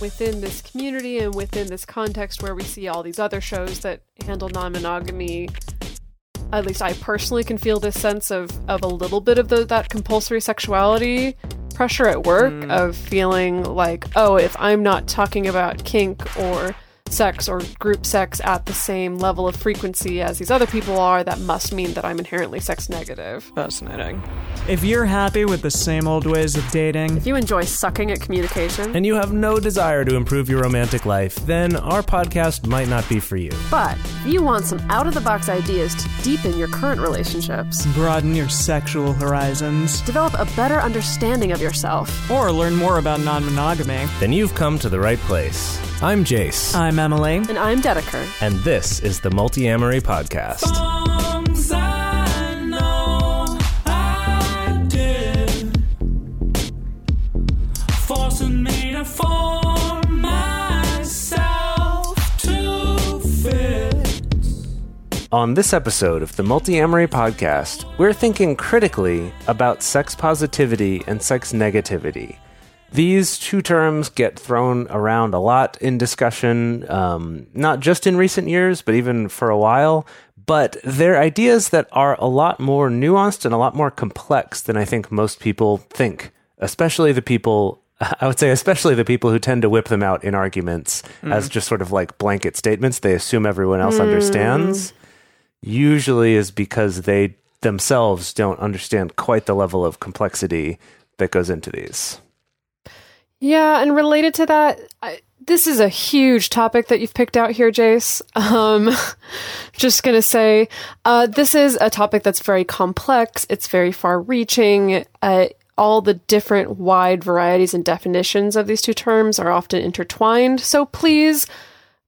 within this community and within this context where we see all these other shows that handle non-monogamy at least I personally can feel this sense of of a little bit of the, that compulsory sexuality pressure at work mm. of feeling like oh if I'm not talking about kink or sex or group sex at the same level of frequency as these other people are that must mean that I'm inherently sex negative. Fascinating. If you're happy with the same old ways of dating, If you enjoy sucking at communication, and you have no desire to improve your romantic life, then our podcast might not be for you. but if you want some out of the box ideas to deepen your current relationships, broaden your sexual horizons, develop a better understanding of yourself, or learn more about non monogamy, Then you've come to the right place. I'm Jace, I'm Emily. and I'm Dedeker. and this is the Multiamory Podcast. I know I did, forcing me to form myself to fit. On this episode of the Multiamory Podcast, we're thinking critically about sex positivity and sex negativity. These two terms get thrown around a lot in discussion, um, not just in recent years, but even for a while. But they're ideas that are a lot more nuanced and a lot more complex than I think most people think, especially the people. I would say, especially the people who tend to whip them out in arguments as just sort of like blanket statements they assume everyone else understands usually is because they themselves don't understand quite the level of complexity that goes into these. Yeah, and related to that, I, this is a huge topic that you've picked out here, Jace. Um, just gonna say, uh, this is a topic that's very complex. It's very far-reaching. Uh, all the different wide varieties and definitions of these two terms are often intertwined. So please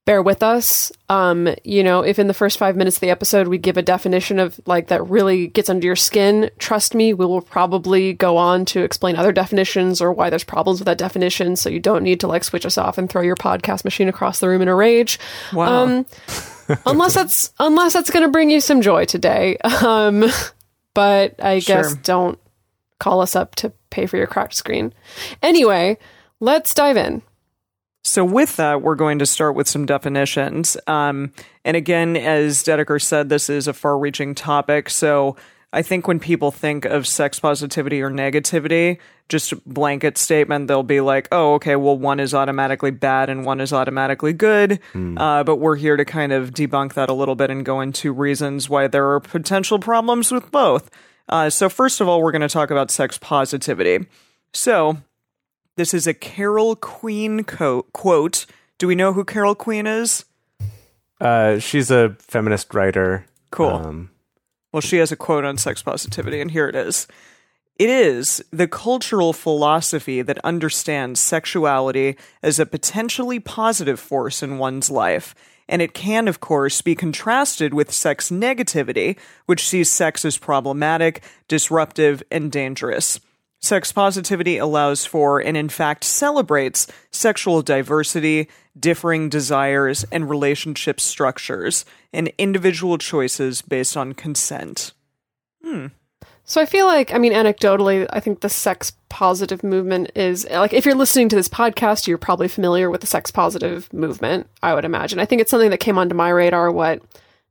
bear with us. Um, you know, if in the first five minutes of the episode we give a definition of like that really gets under your skin, trust me, we will probably go on to explain other definitions or why there's problems with that definition. So you don't need to like switch us off and throw your podcast machine across the room in a rage. Wow. Um, unless that's unless that's going to bring you some joy today. Um, but I guess don't call us up to pay for your cracked screen. Anyway, let's dive in. So, with that, we're going to start with some definitions. Um, and again, as Dedeker said, this is a far reaching topic. So, I think when people think of sex positivity or negativity, just a blanket statement, they'll be like, oh, okay, well, one is automatically bad and one is automatically good. Uh, but we're here to kind of debunk that a little bit and go into reasons why there are potential problems with both. Uh, so, first of all, we're going to talk about sex positivity. So, this is a Carol Queen co- quote. Do we know who Carol Queen is? Uh, she's a feminist writer. Cool. Um, Well, she has a quote on sex positivity, and here it is. It is the cultural philosophy that understands sexuality as a potentially positive force in one's life. And it can, of course, be contrasted with sex negativity, which sees sex as problematic, disruptive, and dangerous. Sex positivity allows for and, in fact, celebrates sexual diversity, differing desires, and relationship structures, and individual choices based on consent. Hmm. So I feel like, I mean, anecdotally, I think the sex positive movement is like if you're listening to this podcast, you're probably familiar with the sex positive movement. I would imagine. I think it's something that came onto my radar. What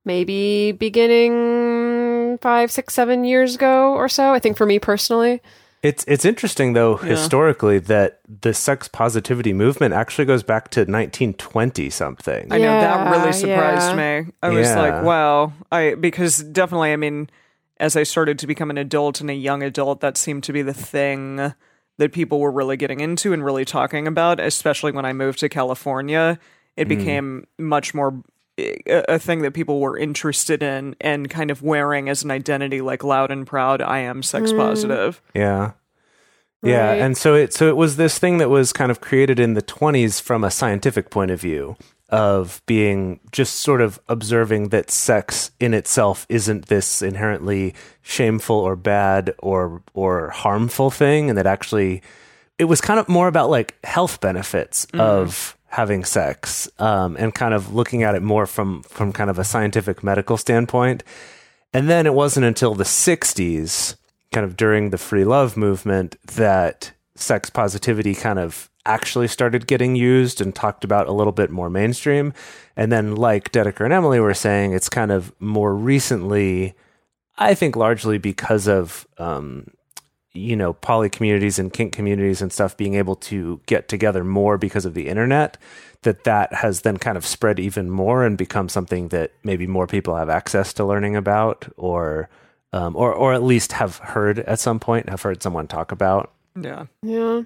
maybe beginning five, six, seven years ago or so. I think for me personally. It's it's interesting though historically that the sex positivity movement actually goes back to 1920 something. I know that really surprised yeah. me. I was Yeah. like, wow. I because definitely, I mean, as I started to become an adult and a young adult, that seemed to be the thing that people were really getting into and really talking about, especially when I moved to California. It mm. became much more a, a thing that people were interested in and kind of wearing as an identity like loud and proud I am sex mm. positive. Yeah. Yeah, Right. and so it so it was this thing that was kind of created in the 20s from a scientific point of view of being just sort of observing that sex in itself isn't this inherently shameful or bad or or harmful thing and that actually it was kind of more about like health benefits mm-hmm. of having sex um, and kind of looking at it more from from kind of a scientific medical standpoint and then it wasn't until the 60s, kind of during the free love movement, that sex positivity kind of actually started getting used and talked about a little bit more mainstream. And then, like Dedeker and Emily were saying, it's kind of more recently, I think largely because of, um, you know, poly communities and kink communities and stuff being able to get together more because of the internet, that that has then kind of spread even more and become something that maybe more people have access to learning about or, um, or, or at least have heard at some point, have heard someone talk about. Yeah. Yeah.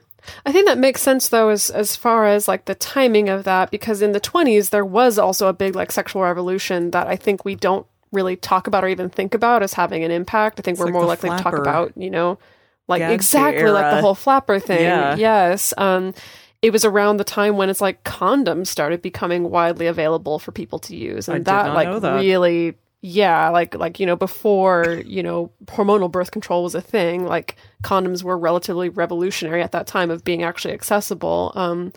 I think that makes sense though as as far as like the timing of that because in the 20s there was also a big like sexual revolution that I think we don't really talk about or even think about as having an impact. I think we're like more the likely to talk about, you know, like exactly like the whole flapper thing. Yeah. Yes. Um it was around the time when it's like condoms started becoming widely available for people to use and that like that. really yeah like like you know before you know hormonal birth control was a thing like condoms were relatively revolutionary at that time of being actually accessible um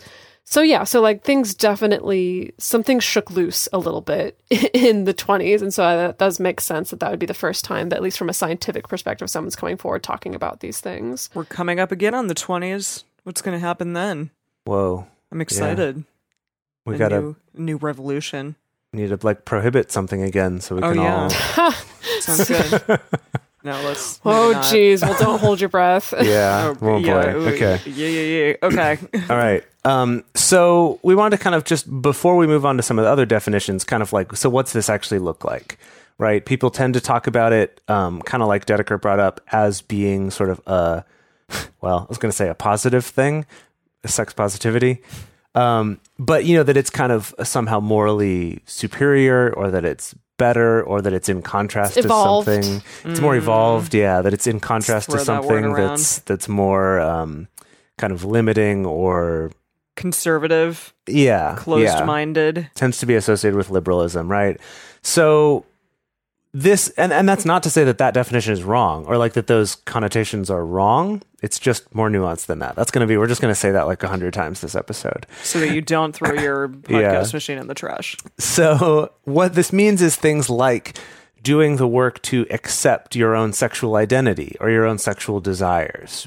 so yeah so like things definitely something shook loose a little bit in the 20s and so that does make sense that that would be the first time that at least from a scientific perspective someone's coming forward talking about these things We're coming up again on the 20s. What's going to happen then? Whoa. I'm excited. We A got to new, new revolution. need to like prohibit something again so we Oh, can yeah. all Sounds good. now let's. oh maybe not. geez well don't hold your breath yeah Oh, oh, yeah, boy ooh, okay Yeah, yeah, yeah. Okay. all right um so we wanted to kind of just before we move on to some of the other definitions kind of like so what's this actually look like right people tend to talk about it um kind of like Dedeker brought up as being sort of a well I was going to say a positive thing a sex positivity um, but you know that it's kind of somehow morally superior or that it's better or that it's in contrast It's to something. It's more evolved yeah that it's in contrast to throw that something that's that's more um, kind of limiting or Conservative, yeah yeah. Closed-minded. tends to be associated with liberalism, right? So this and and that's not to say that that definition is wrong or like that those connotations are wrong. It's just more nuanced than that. That's going to be we're just going to say that like a hundred times this episode. so that you don't throw your podcast machine in the trash. So what this means is things like doing the work to accept your own sexual identity or your own sexual desires.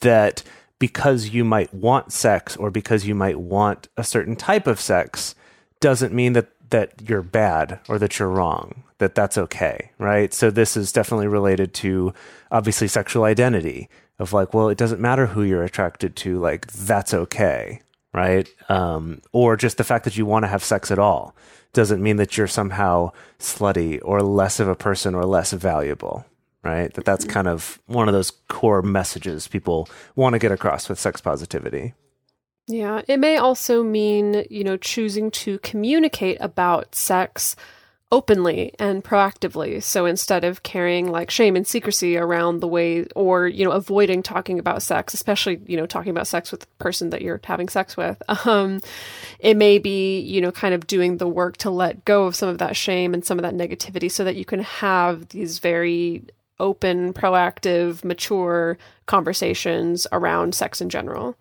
That because you might want sex or because you might want a certain type of sex doesn't mean that that you're bad or that you're wrong. That that's okay, right? So this is definitely related to obviously sexual identity of like, well, it doesn't matter who you're attracted to, like that's okay, right? Um, or just the fact that you want to have sex at all doesn't mean that you're somehow slutty or less of a person or less valuable, right? That that's kind of one of those core messages people want to get across with sex positivity. Yeah, it may also mean, you know, choosing to communicate about sex openly and proactively. So instead of carrying like shame and secrecy around the way or, you know, avoiding talking about sex, especially, you know, talking about sex with the person that you're having sex with, um, it may be, you know, kind of doing the work to let go of some of that shame and some of that negativity so that you can have these very open, proactive, mature conversations around sex in general.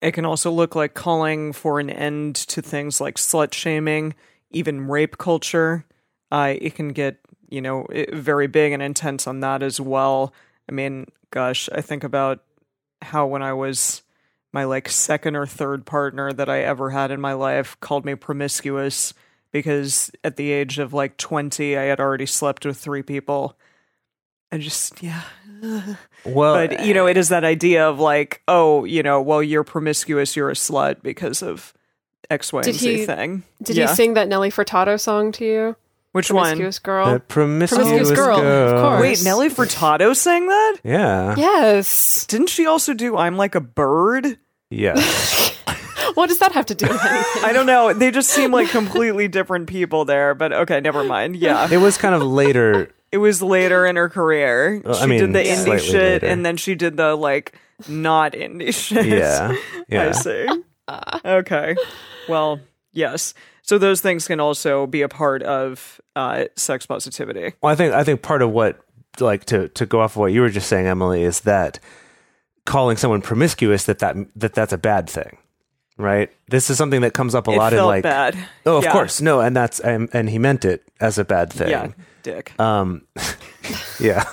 It can also look like calling for an end to things like slut shaming, even rape culture. Uh, it can get, you know, very big and intense on that as well. I mean, gosh, I think about how when I was my like second or third partner that I ever had in my life called me promiscuous because at the age of like 20, I had already slept with three people. I just, yeah. Well, But you know, it is that idea of like, oh, you know, well, you're promiscuous, you're a slut because of X, Y, Did and Z he- thing. Did yeah. he sing that Nelly Furtado song to you? Which one? Promiscuous Girl. the promiscuous, Promiscuous girl, of course. Wait, Nelly Furtado sang that? Yeah. yes. Didn't she also do "I'm Like a Bird"? Yes. What does that have to do with anything? I don't know. They just seem like completely different people there. But okay, never mind. Yeah, it was kind of later. It was later in her career. Well, she I mean, did the indie shit, later. and then she did the like not indie shit. Yeah. I see. okay. Well, yes. So those things can also be a part of uh, sex positivity. Well, I think I think part of what like to to go off of what you were just saying, Emily, is that calling someone promiscuous that that, that that's a bad thing, right? This is something that comes up a it lot in like bad. oh, of Yeah. course, no, and that's and, and he meant it as a bad thing. Yeah, dick. Um, yeah.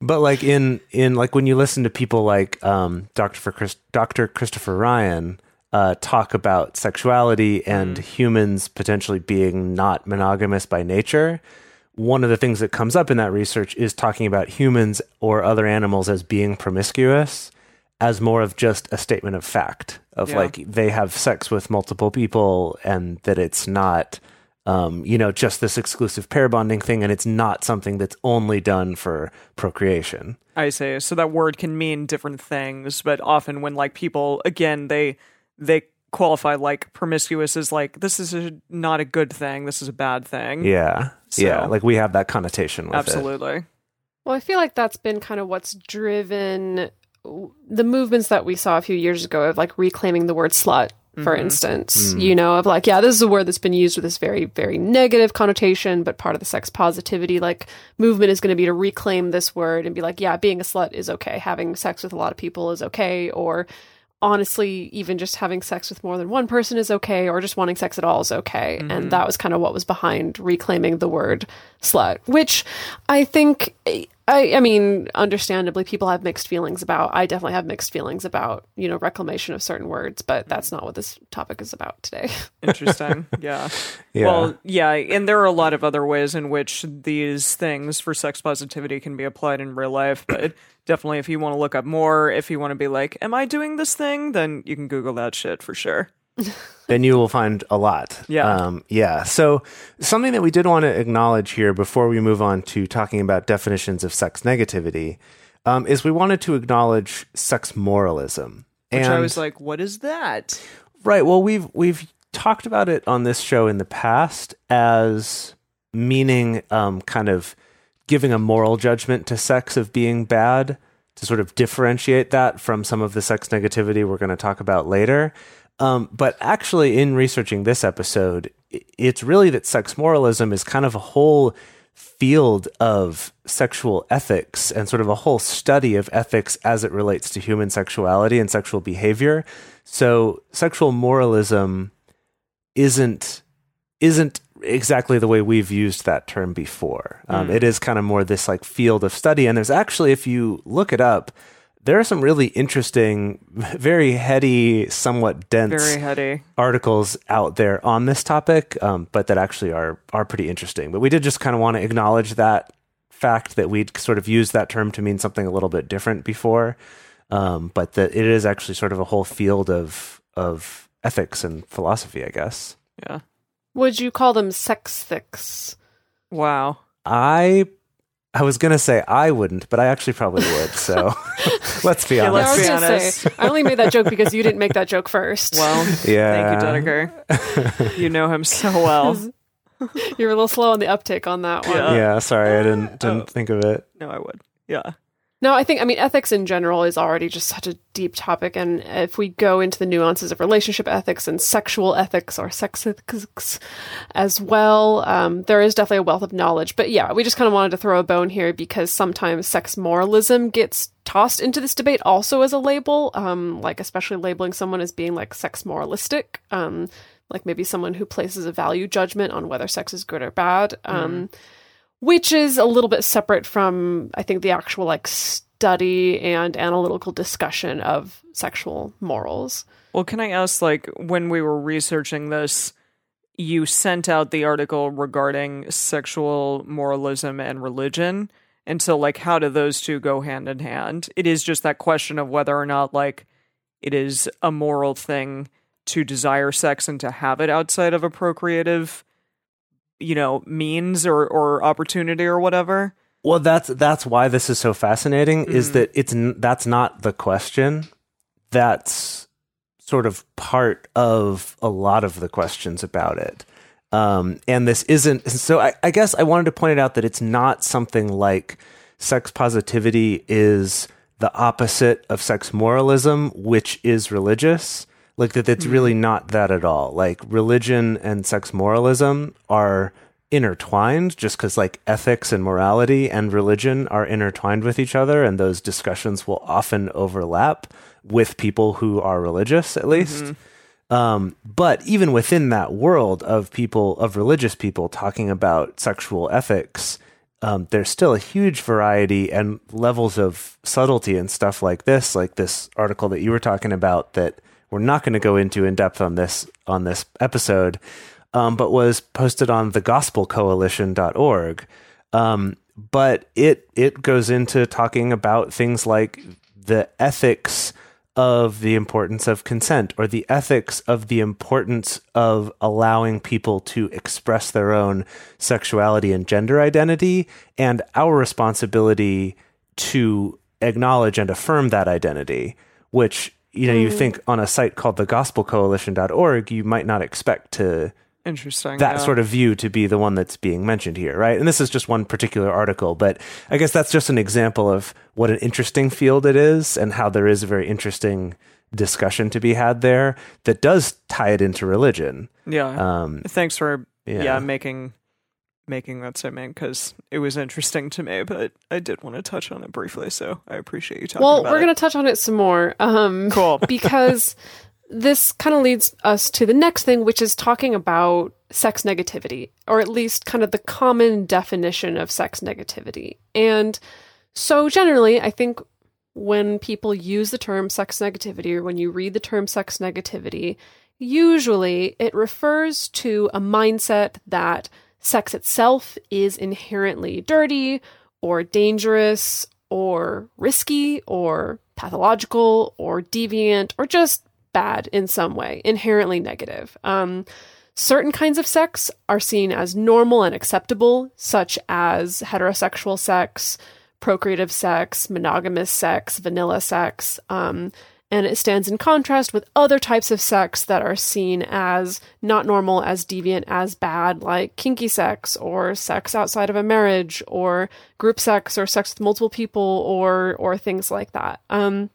But like in in like when you listen to people like um, Dr. For Chris, Dr. Christopher Ryan uh, talk about sexuality and humans potentially being not monogamous by nature, one of the things that comes up in that research is talking about humans or other animals as being promiscuous as more of just a statement of fact of Yeah. like they have sex with multiple people and that it's not um, you know just this exclusive pair bonding thing and it's not something that's only done for procreation I see. So that word can mean different things, but often when like people again they they qualify like promiscuous as like this is a, not a good thing. This is a bad thing. yeah yeah like we have that connotation with it Absolutely. Well, I feel like that's been kind of what's driven the movements that we saw a few years ago of like reclaiming the word slut, for mm-hmm. instance. Mm. You know, of like, yeah, this is a word that's been used with this very, very negative connotation, but part of the sex positivity like movement is going to be to reclaim this word and be like, yeah, being a slut is okay. Having sex with a lot of people is okay. Or honestly, even just having sex with more than one person is okay, or just wanting sex at all is okay. And mm-hmm. that was kind of what was behind reclaiming the word slut, which I think, I, I mean, understandably, people have mixed feelings about. I definitely have mixed feelings about, you know, reclamation of certain words, but that's mm-hmm. not what this topic is about today. Interesting. yeah. Yeah. Well, yeah, and there are a lot of other ways in which these things for sex positivity can be applied in real life, but definitely if you want to look up more, if you want to be like, am I doing this thing? Then you can Google that shit for sure. then you will find a lot. Yeah. Um, yeah. So something that we did want to acknowledge here before we move on to talking about definitions of sex negativity um, is we wanted to acknowledge sex moralism. Which and I was like, what is that? Right. Well, we've we've talked about it on this show in the past as meaning um, kind of giving a moral judgment to sex of being bad to sort of differentiate that from some of the sex negativity we're going to talk about later. Um, but actually, in researching this episode, it's really that sex moralism is kind of a whole field of sexual ethics and sort of a whole study of ethics as it relates to human sexuality and sexual behavior. So sexual moralism isn't isn't exactly the way we've used that term before. Um, it is kind of more this like field of study, and there's actually, if you look it up, there are some really interesting, very heady, somewhat dense Very heady. articles out there on this topic, um, but that actually are are pretty interesting. But we did just kind of want to acknowledge that fact that we'd sort of used that term to mean something a little bit different before, um, but that it is actually sort of a whole field of of ethics and philosophy, I guess. Yeah. Would you call them sex thicks? Wow. I I was gonna say I wouldn't, but I actually probably would. So let's be Yeah, Yeah, I honest. let's be gonna honest. say, I only made that joke because you didn't make that joke first. Well, Yeah. thank you, Dedeker. you know him so well. You're a little slow on the uptake on that one. Yeah. yeah, sorry, I didn't oh. didn't Oh. think of it. No, I would. Yeah. No, I think, I mean, ethics in general is already just such a deep topic. And if we go into the nuances of relationship ethics and sexual ethics or sex ethics as well, um, there is definitely a wealth of knowledge. But yeah, we just kind of wanted to throw a bone here because sometimes sex moralism gets tossed into this debate also as a label, um, like especially labeling someone as being like sex moralistic. Um, like maybe someone who places a value judgment on whether sex is good or bad. Um, which is a little bit separate from I think the actual like study and analytical discussion of sexual morals. Well, can I ask, like, when we were researching this, you sent out the article regarding sexual moralism and religion. And so, like, how do those two go hand in hand? It is just that question of whether or not, like, it is a moral thing to desire sex and to have it outside of a procreative, you know, means or, or opportunity or whatever. Well, that's that's why this is so fascinating. Is that it's that's not the question. That's sort of part of a lot of the questions about it. Um, and this isn't. So I, I guess I wanted to point it out that it's not something like sex positivity is the opposite of sex moralism, which is religious. Like that, it's really not that at all. Like religion and sex moralism are intertwined just because like ethics and morality and religion are intertwined with each other and those discussions will often overlap with people who are religious at least. Um, but even within that world of people of religious people talking about sexual ethics um, there's still a huge variety and levels of subtlety and stuff like this, like this article that you were talking about that we're not going to go into in depth on this on this episode, um, but was posted on thegospelcoalition.org. Um, but it it goes into talking about things like the ethics of the importance of consent or the ethics of the importance of allowing people to express their own sexuality and gender identity and our responsibility to acknowledge and affirm that identity which you know you think on a site called thegospelcoalition.org you might not expect to Interesting. that yeah. sort of view to be the one that's being mentioned here, right? And this is just one particular article, but I guess that's just an example of what an interesting field it is and how there is a very interesting discussion to be had there that does tie it into religion. Yeah. Um, Thanks for yeah, yeah. making making that statement because it was interesting to me, but I did want to touch on it briefly, so I appreciate you talking Well, we're going to touch on it some more. Um, Cool. because this kind of leads us to the next thing, which is talking about sex negativity, or at least kind of the common definition of sex negativity. And so, generally, I think when people use the term sex negativity, or when you read the term sex negativity, usually it refers to a mindset that sex itself is inherently dirty or dangerous or risky or pathological or deviant or just bad in some way, inherently negative. Um, certain kinds of sex are seen as normal and acceptable, such as heterosexual sex, procreative sex, monogamous sex, vanilla sex. Um, and it stands in contrast with other types of sex that are seen as not normal, as deviant, as bad, like kinky sex or sex outside of a marriage or group sex or sex with multiple people or or things like that. Um,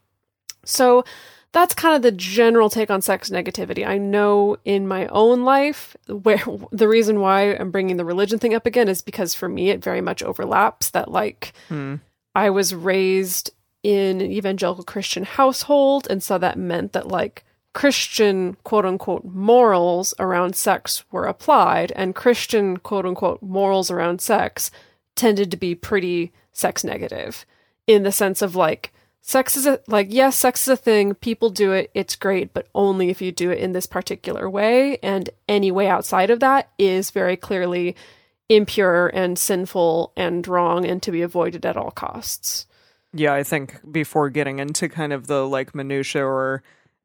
so that's kind of the general take on sex negativity. I know in my own life where the reason why I'm bringing the religion thing up again is because for me it very much overlaps that like Hmm. I was raised in an evangelical Christian household and so that meant that like Christian quote unquote morals around sex were applied and Christian quote unquote morals around sex tended to be pretty sex negative in the sense of like sex is a like yes sex is a thing people do it it's great but only if you do it in this particular way and any way outside of that is very clearly impure and sinful and wrong and to be avoided at all costs Yeah, I think before getting into kind of the like minutia or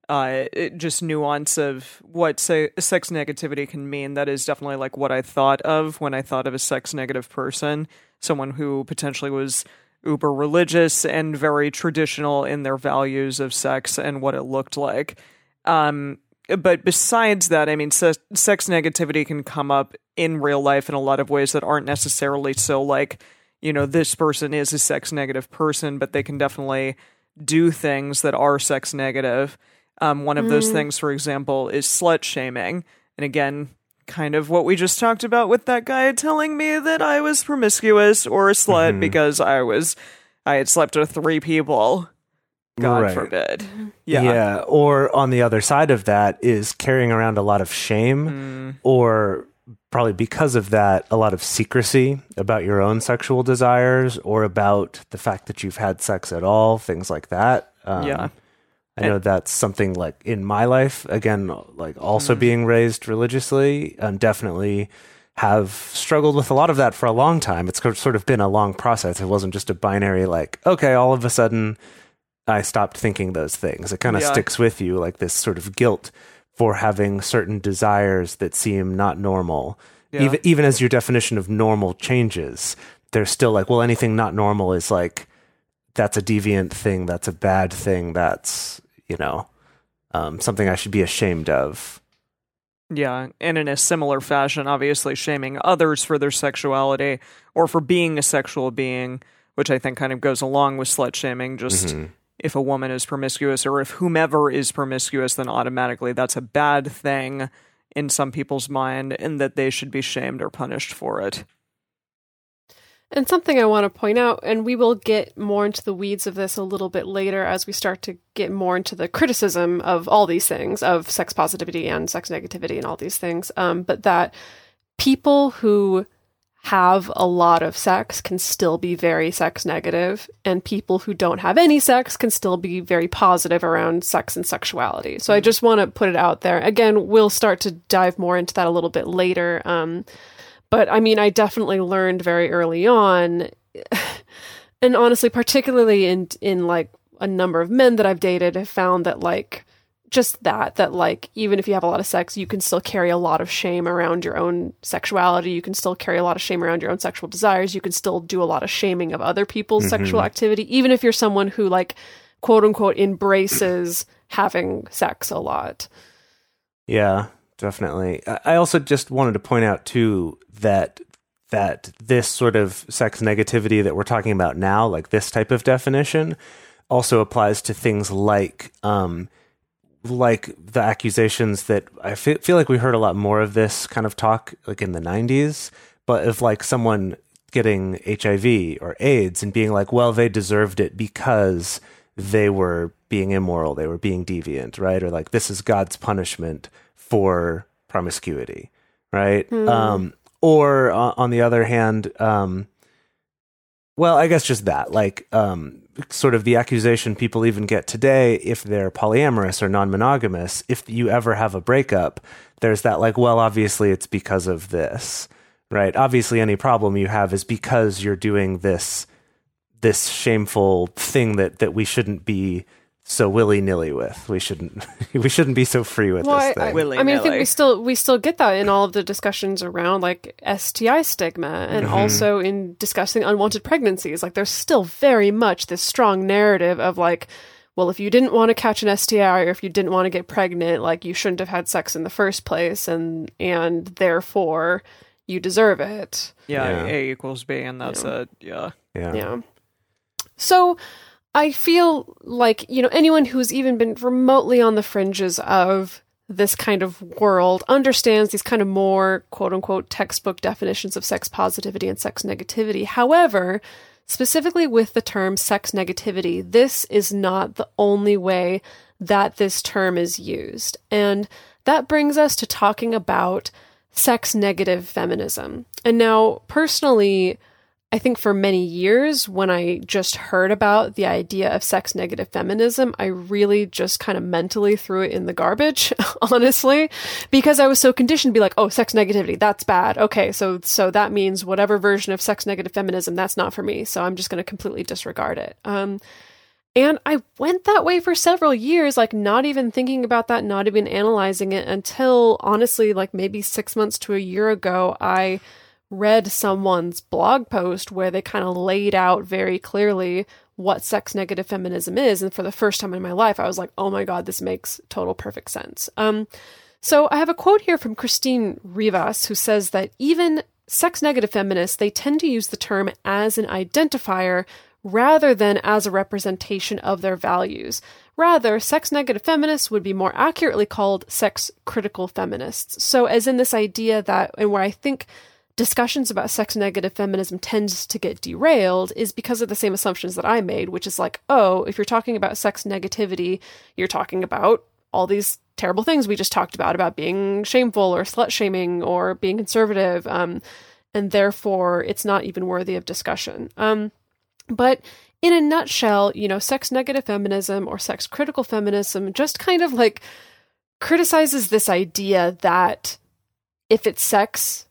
uh, it, just nuance of what say, sex negativity can mean, that is definitely like what I thought of when I thought of a sex negative person, someone who potentially was uber religious and very traditional in their values of sex and what it looked like. Um, but besides that, I mean, se- sex negativity can come up in real life in a lot of ways that aren't necessarily so like, you know, this person is a sex negative person, but they can definitely do things that are sex negative. Um, one of those things, for example, is slut shaming. And again, kind of what we just talked about with that guy telling me that I was promiscuous or a slut because I was, I had slept with three people. God Right. forbid. Yeah. Yeah. Or on the other side of that is carrying around a lot of shame Mm. or probably because of that, a lot of secrecy about your own sexual desires or about the fact that you've had sex at all, things like that. Um, Yeah. I know that's something like in my life, again, like also Mm-hmm. being raised religiously, um, definitely have struggled with a lot of that for a long time. It's sort of been a long process. It wasn't just a binary, like, okay, all of a sudden I stopped thinking those things. It kind of Yeah. sticks with you, like this sort of guilt for having certain desires that seem not normal. Yeah. Even even as your definition of normal changes, they're still like, well, anything not normal is like that's a deviant thing, that's a bad thing, that's you know um, something I should be ashamed of. Yeah, and in a similar fashion, obviously shaming others for their sexuality or for being a sexual being, which I think kind of goes along with slut shaming. Just Mm-hmm. If a woman is promiscuous or if whomever is promiscuous, then automatically that's a bad thing in some people's mind and that they should be shamed or punished for it. And something I want to point out, and we will get more into the weeds of this a little bit later as we start to get more into the criticism of all these things, of sex positivity and sex negativity and all these things. Um, but that people who have a lot of sex can still be very sex negative, and people who don't have any sex can still be very positive around sex and sexuality. So I just want to put it out there. Again, we'll start to dive more into that a little bit later. Um, but I mean, I definitely learned very early on, and honestly, particularly in in like a number of men that I've dated, have found that like just that that like even if you have a lot of sex you can still carry a lot of shame around your own sexuality. You can still carry a lot of shame around your own sexual desires. You can still do a lot of shaming of other people's sexual activity even if you're someone who like quote unquote embraces having sex a lot. Yeah, definitely. I I also just wanted to point out too that that this sort of sex negativity that we're talking about now, like this type of definition, also applies to things like um like the accusations that I feel, feel like we heard a lot more of this kind of talk like in the 90s, but of like someone getting HIV or AIDS and being like, well, they deserved it because they were being immoral, they were being deviant, right? Or like, this is God's punishment for promiscuity, right? Um, or uh, on the other hand, um, well, I guess just that, like, um, sort of the accusation people even get today if they're polyamorous or non-monogamous. If you ever have a breakup, there's that, like, well, obviously it's because of this, right? Obviously, any problem you have is because you're doing this this shameful thing that that we shouldn't be so willy nilly with. We shouldn't we shouldn't be so free with Well, this I, thing. I, I mean, I think we still we still get that in all of the discussions around like STI stigma, and Mm-hmm. also in discussing unwanted pregnancies. Like, there's still very much this strong narrative of like, well, if you didn't want to catch an STI or if you didn't want to get pregnant, like you shouldn't have had sex in the first place, and and therefore you deserve it. Yeah, Yeah. A equals B, and that's it. Yeah. yeah. Yeah. So I feel like, you know, anyone who's even been remotely on the fringes of this kind of world understands these kind of more quote unquote textbook definitions of sex positivity and sex negativity. However, specifically with the term sex negativity, this is not the only way that this term is used. And that brings us to talking about sex negative feminism. And now, personally, I think for many years, when I just heard about the idea of sex negative feminism, I really just kind of mentally threw it in the garbage, honestly, because I was so conditioned to be like, oh, sex negativity, that's bad. Okay, so so that means whatever version of sex negative feminism, that's not for me. So I'm just going to completely disregard it. Um, and I went that way for several years, like not even thinking about that, not even analyzing it until honestly, like maybe six months to a year ago, I read someone's blog post where they kind of laid out very clearly what sex negative feminism is. And for the first time in my life, I was like, oh my God, this makes total perfect sense. Um, so I have a quote here from Christine Rivas who says that even sex negative feminists, they tend to use the term as an identifier rather than as a representation of their values. Rather, sex negative feminists would be more accurately called sex critical feminists. So, as in this idea that, and where I think discussions about sex negative feminism tends to get derailed is because of the same assumptions that I made, which is like, oh, if you're talking about sex negativity, you're talking about all these terrible things we just talked about, about being shameful or slut shaming or being conservative. Um, and therefore, it's not even worthy of discussion. Um, but in a nutshell, you know, sex negative feminism or sex critical feminism just kind of like criticizes this idea that if it's sex,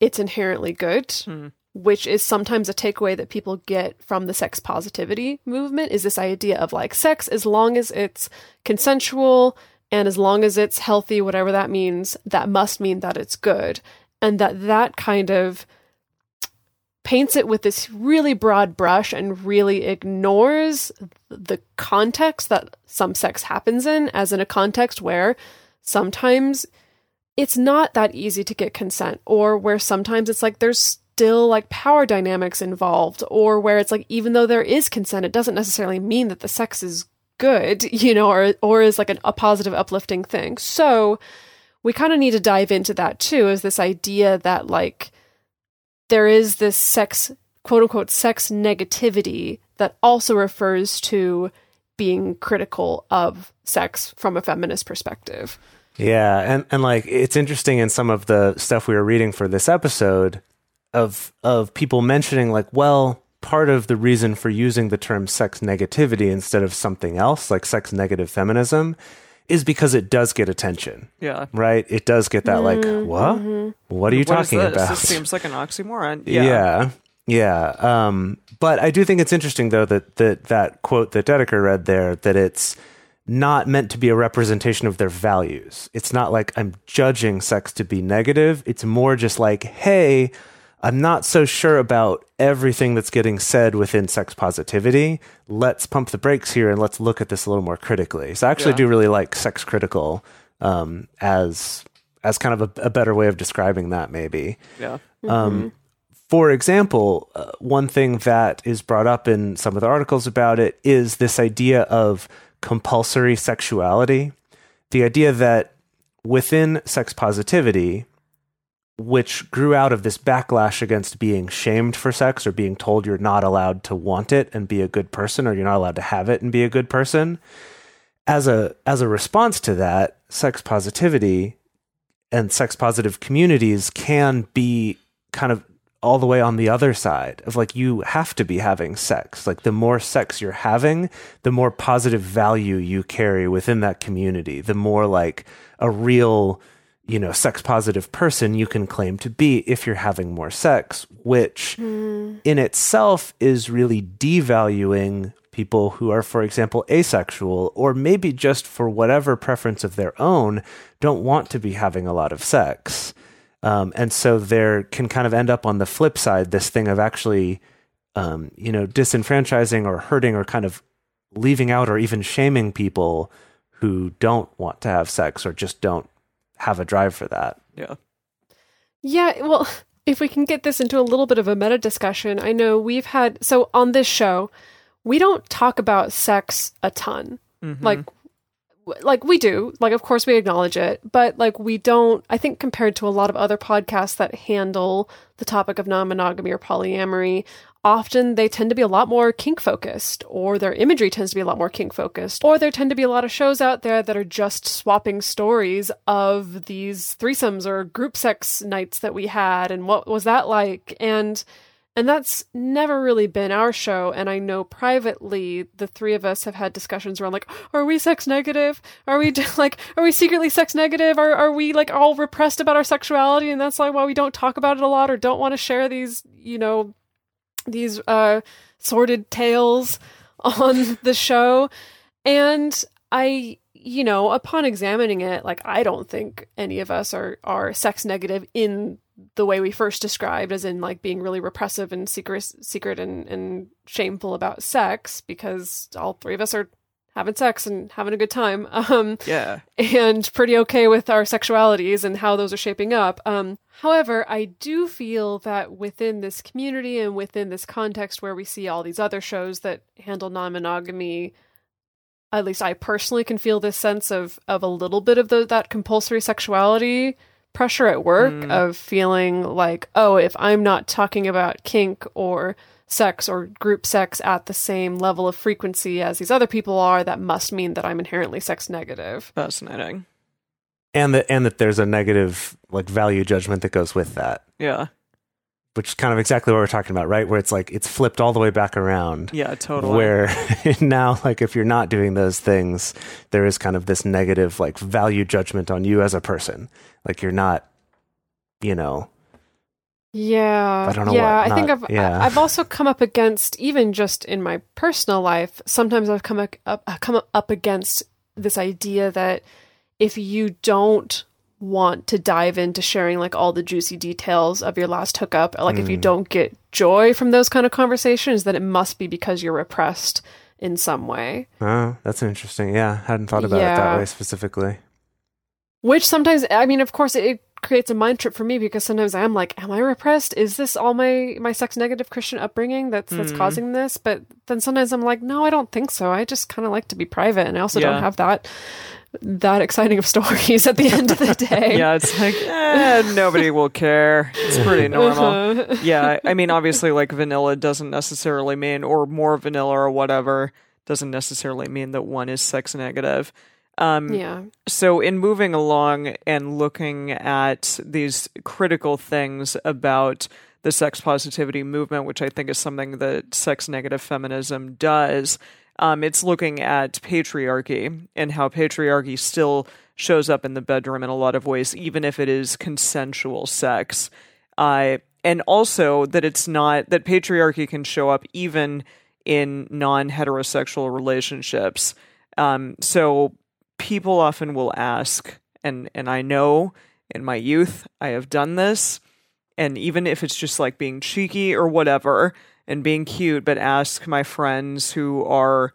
it's inherently good, Hmm. which is sometimes a takeaway that people get from the sex positivity movement is this idea of like sex as long as it's consensual and as long as it's healthy whatever that means that must mean that it's good and that that kind of paints it with this really broad brush and really ignores the context that some sex happens in as in a context where sometimes it's not that easy to get consent or where sometimes it's like there's still like power dynamics involved or where it's like even though there is consent it doesn't necessarily mean that the sex is good you know or or is like an, a positive uplifting thing. So we kind of need to dive into that too is this idea that like there is this sex quote unquote sex negativity that also refers to being critical of sex from a feminist perspective Yeah, and and like it's interesting in some of the stuff we were reading for this episode. of of people mentioning like, well, part of the reason for using the term sex negativity instead of something else like sex negative feminism is because it does get attention. Yeah. Right? It does get that like, what? What are you What is talking this? about? This seems like an oxymoron. Yeah. Yeah. Um, but I do think it's interesting though that that that quote that Dedeker read there that it's not meant to be a representation of their values. It's not like I'm judging sex to be negative. It's more just like, hey, I'm not so sure about everything that's getting said within sex positivity. Let's pump the brakes here and let's look at this a little more critically. So I actually Yeah. do really like sex critical um, as as kind of a, a better way of describing that maybe. Yeah. Um, for example, uh, one thing that is brought up in some of the articles about it is this idea of compulsory sexuality. The idea that within sex positivity, which grew out of this backlash against being shamed for sex or being told you're not allowed to want it and be a good person or you're not allowed to have it and be a good person as a as a response to that sex positivity and sex positive communities can be kind of all the way on the other side of like you have to be having sex. Like the more sex you're having the more positive value you carry within that community. The more like a real you know sex positive person you can claim to be if you're having more sex which hmm. in itself is really devaluing people who are for example asexual or maybe just for whatever preference of their own don't want to be having a lot of sex um, and so there can kind of end up on the flip side this thing of actually um, you know disenfranchising or hurting or kind of leaving out or even shaming people who don't want to have sex or just don't have a drive for that Yeah. Yeah, well, if we can get this into a little bit of a meta discussion, I know we've had so on this show, we don't talk about sex a ton. Like w- like we do. Like of course we acknowledge it, but like we don't I think compared to a lot of other podcasts that handle the topic of non-monogamy or polyamory, often they tend to be a lot more kink focused or their imagery tends to be a lot more kink focused or there tend to be a lot of shows out there that are just swapping stories of these threesomes or group sex nights that we had and what was that like and and that's never really been our show and i know privately the three of us have had discussions around like are we sex negative? Are we like are we secretly sex negative? Are, are we like all repressed about our sexuality and that's like why we don't talk about it a lot or don't want to share these you know these uh sordid tales on the show? And i you know upon examining it like i don't think any of us are are sex negative in the way we first described as in like being really repressive and secret secret and, and shameful about sex because all three of us are having sex and having a good time um Yeah. and pretty okay with our sexualities and how those are shaping up. Um, however, I do feel that within this community and within this context where we see all these other shows that handle non-monogamy, at least I personally can feel this sense of of a little bit of the, that compulsory sexuality pressure at work mm. of feeling like, oh, if I'm not talking about kink or sex or group sex at the same level of frequency as these other people are, that must mean that I'm inherently sex negative. Fascinating. and that and that there's a negative like value judgment that goes with that Yeah. Which is kind of exactly what we're talking about right where it's like it's flipped all the way back around Yeah, totally. where now like if you're not doing those things there is kind of this negative like value judgment on you as a person like you're not you know Yeah, I don't know Yeah, what- I think I've yeah. I- I've also come up against even just in my personal life. Sometimes I've come ac- up come up against this idea that if you don't want to dive into sharing like all the juicy details of your last hookup, like if you Hmm. don't get joy from those kind of conversations, then it must be because you're repressed in some way. oh that's interesting yeah hadn't thought about it that way specifically Which sometimes, I mean, of course, it, it creates a mind trip for me because sometimes I'm like, am I repressed? Is this all my my sex negative Christian upbringing that's that's causing this? But then sometimes I'm like, no, I don't think so. I just kind of like to be private, and I also Yeah. don't have that that exciting of stories at the end of the day. yeah, it's like eh, nobody will care. It's pretty normal. Uh-huh. yeah, I mean, obviously, like vanilla doesn't necessarily mean, or more vanilla or whatever, doesn't necessarily mean that one is sex negative. Um, yeah. so, in moving along and looking at these critical things about the the sex positivity movement, which I think is something that sex negative feminism does. Um, it's looking at patriarchy and how patriarchy still shows up in the bedroom in a lot of ways, even if it is consensual sex. Uh, and also that it's not that patriarchy can show up even in non heterosexual relationships. Um, so people often will ask, and and I know in my youth I have done this, and even if it's just like being cheeky or whatever and being cute, but ask my friends who are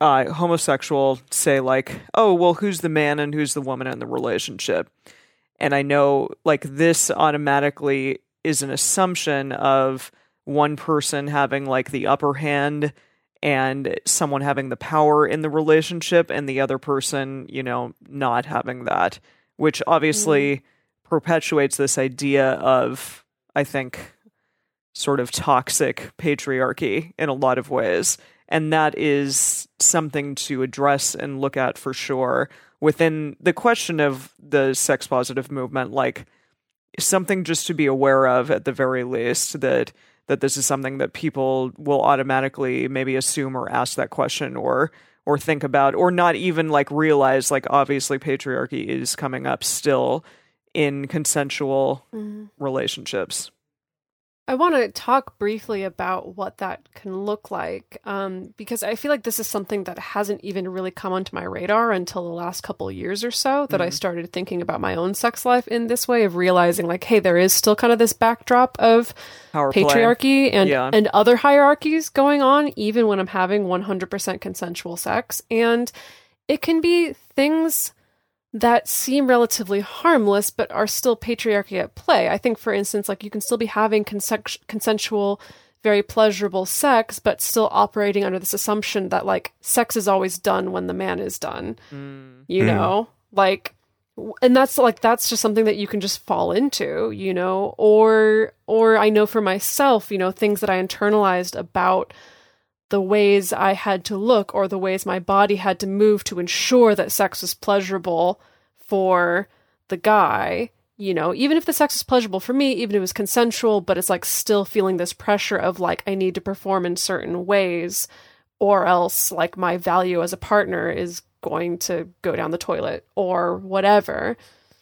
uh, homosexual, say like, oh well, who's the man and who's the woman in the relationship? And I know like this automatically is an assumption of one person having like the upper hand and someone having the power in the relationship and the other person, you know, not having that, which obviously perpetuates this idea of, I think, sort of toxic patriarchy in a lot of ways. And that is something to address and look at for sure within the question of the sex positive movement, like something just to be aware of at the very least that that this is something that people will automatically maybe assume or ask that question or or think about or not even like realize like obviously patriarchy is coming up still in consensual mm-hmm. relationships. I want to talk briefly about what that can look like um, because I feel like this is something that hasn't even really come onto my radar until the last couple of years or so that I started thinking about my own sex life in this way of realizing like, hey, there is still kind of this backdrop of Power play. patriarchy and Yeah. and other hierarchies going on even when I'm having 100% consensual sex and it can be things that seem relatively harmless but are still patriarchy at play. I think for instance like you can still be having consen- consensual very pleasurable sex but still operating under this assumption that like sex is always done when the man is done. Mm. You hmm. know? Like and that's like that's just something that you can just fall into you know or or i know for myself you know things that i internalized about the ways i had to look or the ways my body had to move to ensure that sex was pleasurable for the guy you know even if the sex was pleasurable for me even if it was consensual but it's like still feeling this pressure of like i need to perform in certain ways or else like my value as a partner is going to go down the toilet or whatever.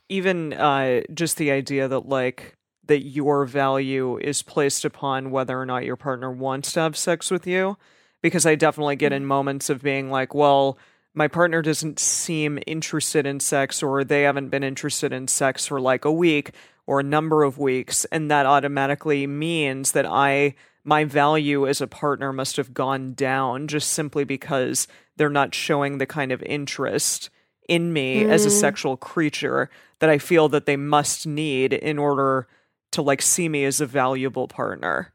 even uh, just the idea that like that your value is placed upon whether or not your partner wants to have sex with you? Because i definitely get in mm. moments of being like well my partner doesn't seem interested in sex or they haven't been interested in sex for like a week or a number of weeks. And that automatically means that i my value as a partner must have gone down just simply because they're not showing the kind of interest in me as a mm. sexual creature that I feel that they must need in order to like see me as a valuable partner.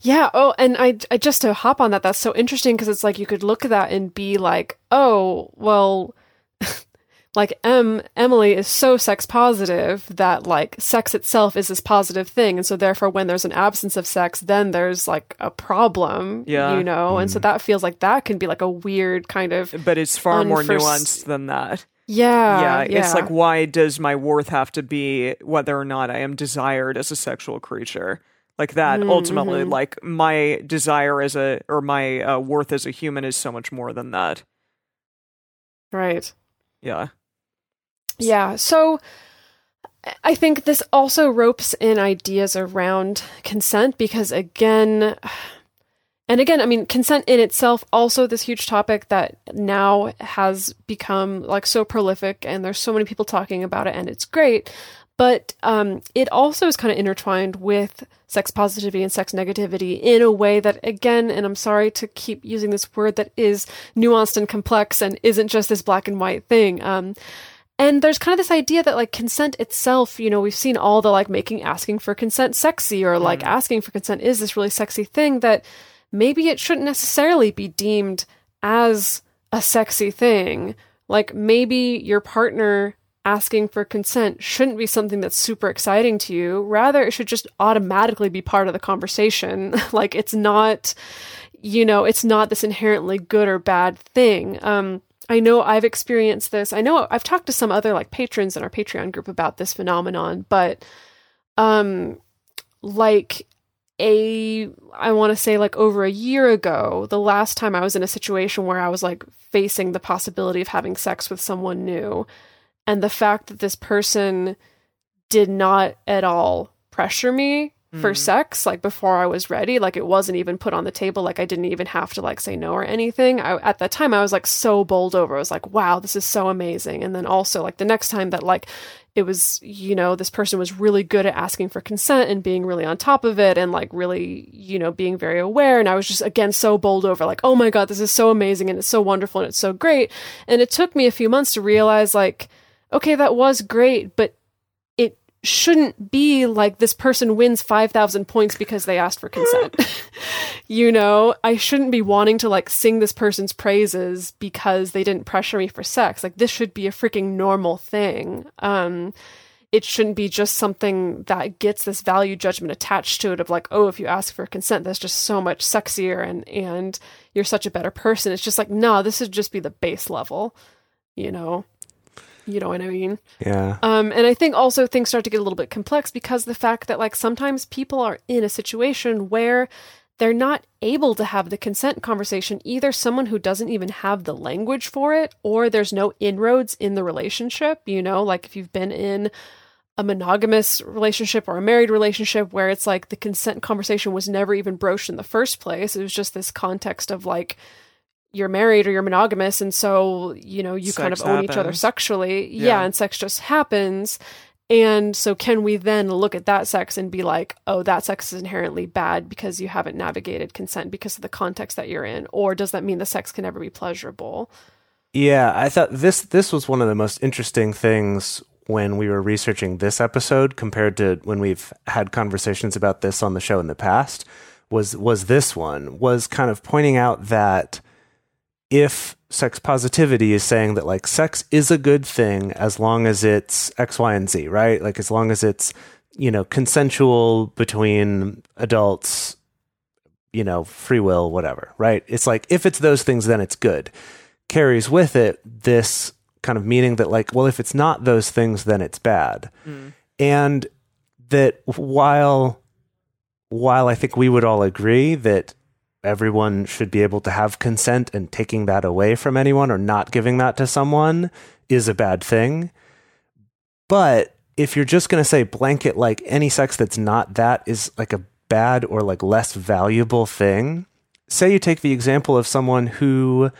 Yeah. Oh, and I, I just to hop on that, that's so interesting because it's like you could look at that and be like, oh, well, like M Emily is so sex positive that like sex itself is this positive thing, and so therefore when there's an absence of sex, then there's like a problem. Yeah. You know, and so mm. that feels like that can be like a weird kind of But it's far more nuanced than that. Yeah. yeah, it's like why does my worth have to be whether or not I am desired as a sexual creature? Like that ultimately like my desire as a or my uh, worth as a human is so much more than that. right. Yeah. Yeah. So I think this also ropes in ideas around consent because, again, and again, I mean, consent in itself, also this huge topic that now has become like so prolific and there's so many people talking about it and it's great. But um, it also is kind of intertwined with sex positivity and sex negativity in a way that, again, and I'm sorry to keep using this word that is nuanced and complex and isn't just this black and white thing. Um, and there's kind of this idea that like consent itself, you know, we've seen all the like making asking for consent sexy or like asking for consent is this really sexy thing that maybe it shouldn't necessarily be deemed as a sexy thing. Like maybe your partner asking for consent shouldn't be something that's super exciting to you. Rather, it should just automatically be part of the conversation. like it's not, you know, it's not this inherently good or bad thing. Um, I know I've experienced this. I know I've talked to some other like patrons in our Patreon group about this phenomenon, but um like a I want to say like over a year ago, the last time I was in a situation where I was like facing the possibility of having sex with someone new and the fact that this person did not at all pressure me for hmm. sex like before I was ready like it wasn't even put on the table like I didn't even have to like say no or anything. I, at that time I was like so bowled over. I was like wow this is so amazing. And then also like the next time that like it was you know this person was really good at asking for consent and being really on top of it and like really you know being very aware. And I was just again so bowled over like oh my god this is so amazing and it's so wonderful and it's so great. And it took me a few months to realize like okay that was great but shouldn't be like this person wins 5000 points because they asked for consent. You know i shouldn't be wanting to like sing this person's praises because they didn't pressure me for sex. Like this should be a freaking normal thing. Um it shouldn't be just something that gets this value judgment attached to it of like oh if you ask for consent that's just so much sexier and and you're such a better person. It's just like no this should just be the base level you know you know what i mean Yeah. um, and I think also things start to get a little bit complex because the fact that like sometimes people are in a situation where they're not able to have the consent conversation, either someone who doesn't even have the language for it, or there's no inroads in the relationship. You know, like if you've been in a monogamous relationship or a married relationship where it's like the consent conversation was never even broached in the first place. It was just this context of like, you're married or you're monogamous and so you know you kind of Sex own each other sexually yeah. Yeah. and sex just happens and so can we then look at that sex and be like oh that sex is inherently bad because you haven't navigated consent because of the context that you're in or does that mean the sex can never be pleasurable Yeah, I thought this this was one of the most interesting things when we were researching this episode compared to when we've had conversations about this on the show in the past was was this one was kind of pointing out that if sex positivity is saying that like sex is a good thing as long as it's X, Y, and Z, right? Like as long as it's, you know, consensual between adults, you know, free will, whatever, right? It's like if it's those things, then it's good. Carries with it this kind of meaning that like, well, if it's not those things, then it's bad. Mm. And that while while I think we would all agree that everyone should be able to have consent and taking that away from anyone or not giving that to someone is a bad thing. But if you're just going to say blanket like any sex that's not that is like a bad or like less valuable thing, say you take the example of someone who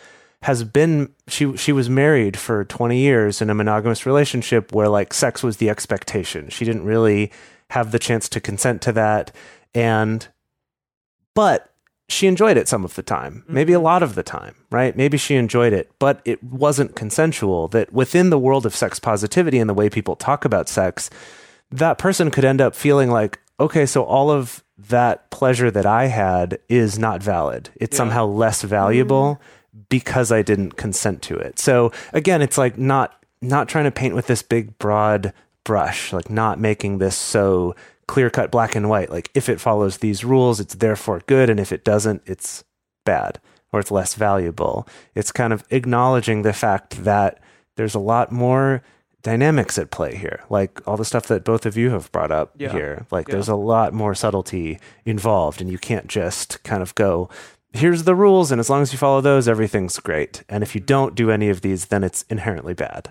has been she she was married for 20 years in a monogamous relationship where like sex was the expectation. She didn't really have the chance to consent to that and but she enjoyed it some of the time, maybe a mm-hmm. lot of the time, right? Maybe she enjoyed it, but it wasn't consensual. That within the world of sex positivity and the way people talk about sex, that person could end up feeling like, okay, so all of that pleasure that I had is not valid. It's somehow less valuable mm-hmm. because I didn't consent to it. So again, it's like not not trying to paint with this big broad brush, like not making this so clear cut black and white. Like if it follows these rules, it's therefore good, and if it doesn't, it's bad or it's less valuable. It's kind of acknowledging the fact that there's a lot more dynamics at play here, like all the stuff that both of you have brought up Yeah. here. Like Yeah. there's a lot more subtlety involved, and you can't just kind of go, here's the rules, and as long as you follow those, everything's great. And if you don't do any of these, then it's inherently bad.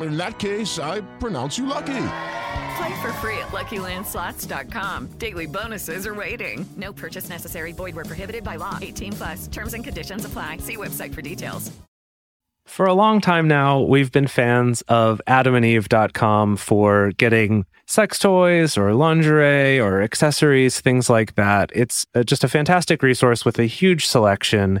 In that case, I pronounce you lucky. Play for free at LuckyLandSlots.com. Daily bonuses are waiting. No purchase necessary. Void where prohibited by law. 18 plus. Terms and conditions apply. See website for details. For a long time now, we've been fans of adamandeve.com for getting sex toys or lingerie or accessories, things like that. It's uh, just a fantastic resource with a huge selection.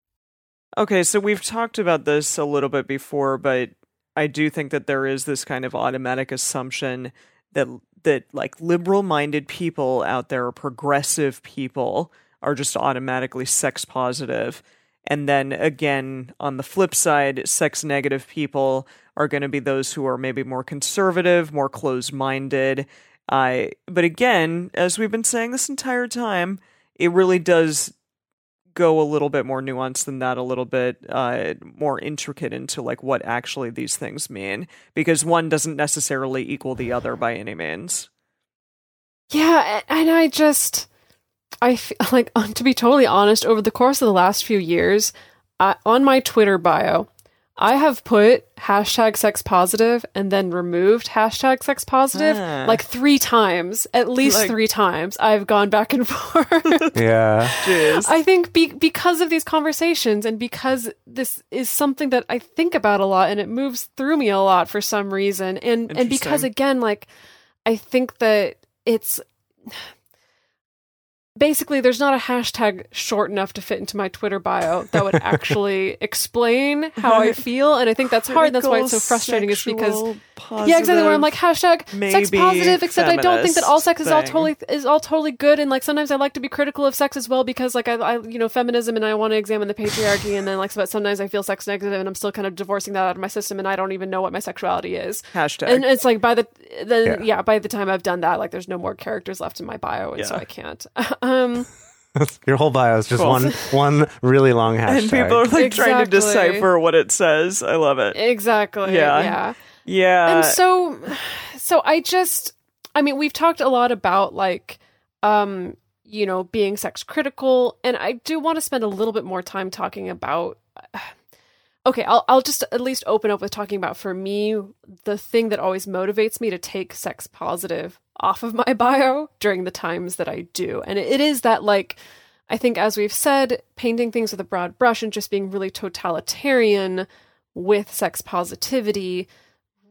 Okay, so we've talked about this a little bit before, but I do think that there is this kind of automatic assumption that that like liberal-minded people out there, progressive people, are just automatically sex positive. And then again, on the flip side, sex negative people are going to be those who are maybe more conservative, more closed-minded. Uh, but again, as we've been saying this entire time, it really does go a little bit more nuanced than that, a little bit uh, more intricate into like what actually these things mean, because one doesn't necessarily equal the other by any means. Yeah, and I just, I f- like to be totally honest. Over the course of the last few years, I, on my Twitter bio, I have put hashtag sex positive and then removed hashtag sex positive Ah. like three times, at least Like- three times. I've gone back and forth. Yeah. Jeez. I think be- because of these conversations and because this is something that I think about a lot and it moves through me a lot for some reason and and because again like I think that it's basically there's not a hashtag short enough to fit into my Twitter bio that would actually explain how I feel and I think that's hard that's why it's so frustrating is because yeah, exactly. Where I'm like hashtag sex positive, except I don't think that all sex is all totally is all totally good. And like sometimes I like to be critical of sex as well because like I, I you know feminism and I want to examine the patriarchy. And then like but sometimes I feel sex negative and I'm still kind of divorcing that out of my system and I don't even know what my sexuality is. Hashtag. And it's like by the then Yeah. yeah. by the time I've done that, like there's no more characters left in my bio, and so I can't. um, Your whole bio is just Cool. one one really long hashtag. and people are like trying to decipher what it says. I love it. exactly. Yeah. Yeah. Yeah. and so so i just i mean we've talked a lot about like um you know being sex critical and i do want to spend a little bit more time talking about okay I'll, I'll just at least open up with talking about for me the thing that always motivates me to take sex positive off of my bio during the times that i do. And it is that like i think as we've said painting things with a broad brush and just being really totalitarian with sex positivity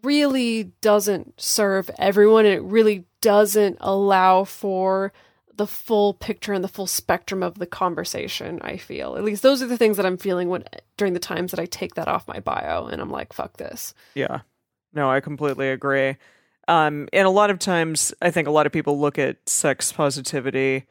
really doesn't serve everyone. And it really doesn't allow for the full picture and the full spectrum of the conversation i feel at least those are the things that i'm feeling when during the times that i take that off my bio and i'm like fuck this Yeah. No, I completely agree. Um, and a lot of times, I think a lot of people look at sex positivity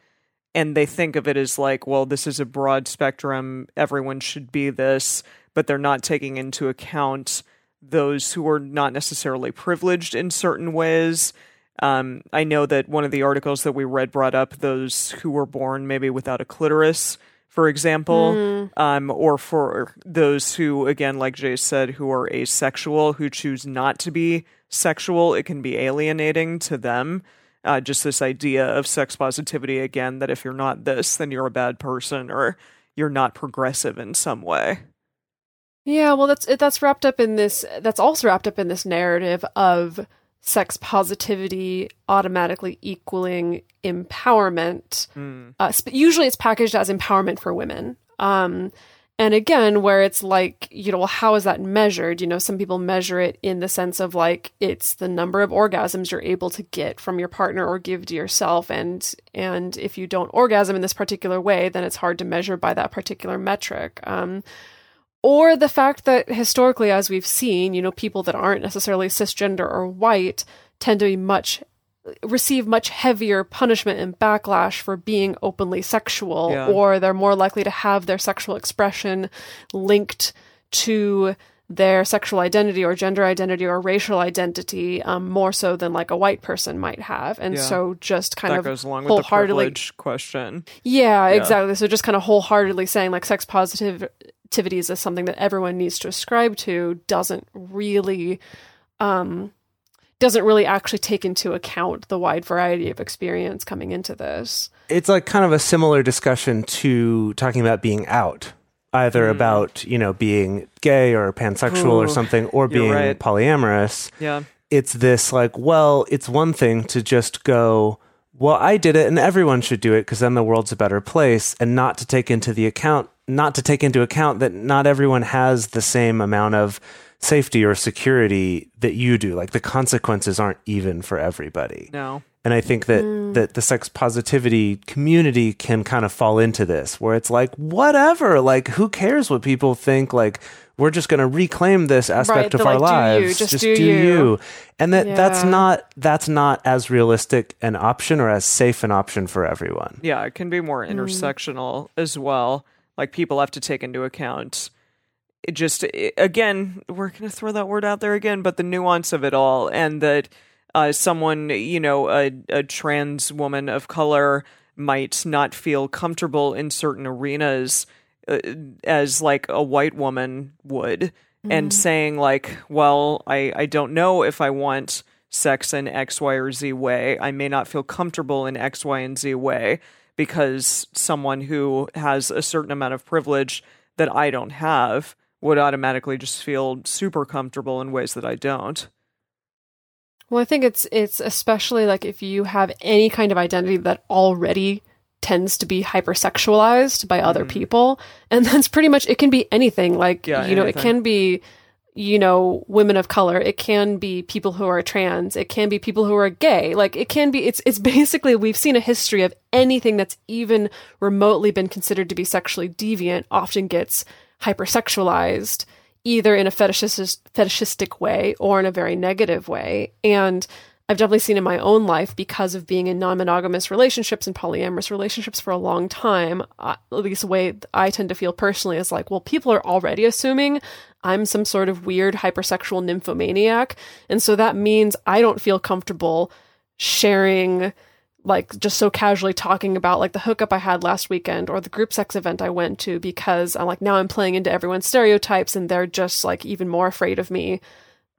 and they think of it as like, well, this is a broad spectrum. Everyone should be this, but they're not taking into account those who are not necessarily privileged in certain ways. Um, I know that one of the articles that we read brought up those who were born maybe without a clitoris, for example, um, or for those who, again, like Jase said, who are asexual, who choose not to be sexual. It can be alienating to them. Uh, just this idea of sex positivity again, that if you're not this, then you're a bad person or you're not progressive in some way. yeah well that's that's wrapped up in this that's also wrapped up in this narrative of sex positivity automatically equaling empowerment. Uh, sp- usually it's packaged as empowerment for women. Um, and again where it's like you know well how is that measured? You know some people measure it in the sense of like it's the number of orgasms you're able to get from your partner or give to yourself. And and if you don't orgasm in this particular way then it's hard to measure by that particular metric. Um, or the fact that historically as we've seen you know people that aren't necessarily cisgender or white tend to be much receive much heavier punishment and backlash for being openly sexual Yeah. or they're more likely to have their sexual expression linked to their sexual identity or gender identity or racial identity um, more so than like a white person might have and Yeah. so just kind that of goes along with the wholeheartedly privilege question. yeah, exactly. So just kind of wholeheartedly saying like sex positivity is something that everyone needs to ascribe to doesn't really um doesn't really actually take into account the wide variety of experience coming into this. it's like kind of a similar discussion to talking about being out either about you know being gay or pansexual or something or being right. polyamorous Yeah. it's this like well it's one thing to just go well i did it and everyone should do it because then the world's a better place and not to take into the account not to take into account that not everyone has the same amount of safety or security that you do like the consequences aren't even for everybody No. and I think that that the sex positivity community can kind of fall into this where it's like whatever, like who cares what people think like we're just going to reclaim this aspect Right, of our like, do you, lives. just do you. And that that's not that's not as realistic an option or as safe an option for everyone. Yeah, it can be more Mm. intersectional as well. Like people have to take into account it just i again, we're going to throw that word out there again, but the nuance of it all and that uh, someone, you know, a, a trans woman of color might not feel comfortable in certain arenas uh, as like a white woman would. And saying like, well, I I don't know if I want sex in X, Y, or Z way. I may not feel comfortable in X, Y, and Z way because someone who has a certain amount of privilege that I don't have would automatically just feel super comfortable in ways that I don't. Well, I think it's it's especially like if you have any kind of identity that already tends to be hypersexualized by other mm-hmm. people, and that's pretty much it can be anything. Like Yeah, you know, anything. it can be you know women of color, it can be people who are trans, it can be people who are gay. Like it can be it's it's basically we've seen a history of anything that's even remotely been considered to be sexually deviant often gets hypersexualized either in a fetishist, fetishistic way or in a very negative way. And I've definitely seen in my own life because of being in non monogamous relationships and polyamorous relationships for a long time. Uh, at least the way I tend to feel personally is like, well, people are already assuming I'm some sort of weird hypersexual nymphomaniac. And so that means I don't feel comfortable sharing like just so casually talking about like the hookup I had last weekend or the group sex event I went to because I'm like now I'm playing into everyone's stereotypes and they're just like even more afraid of me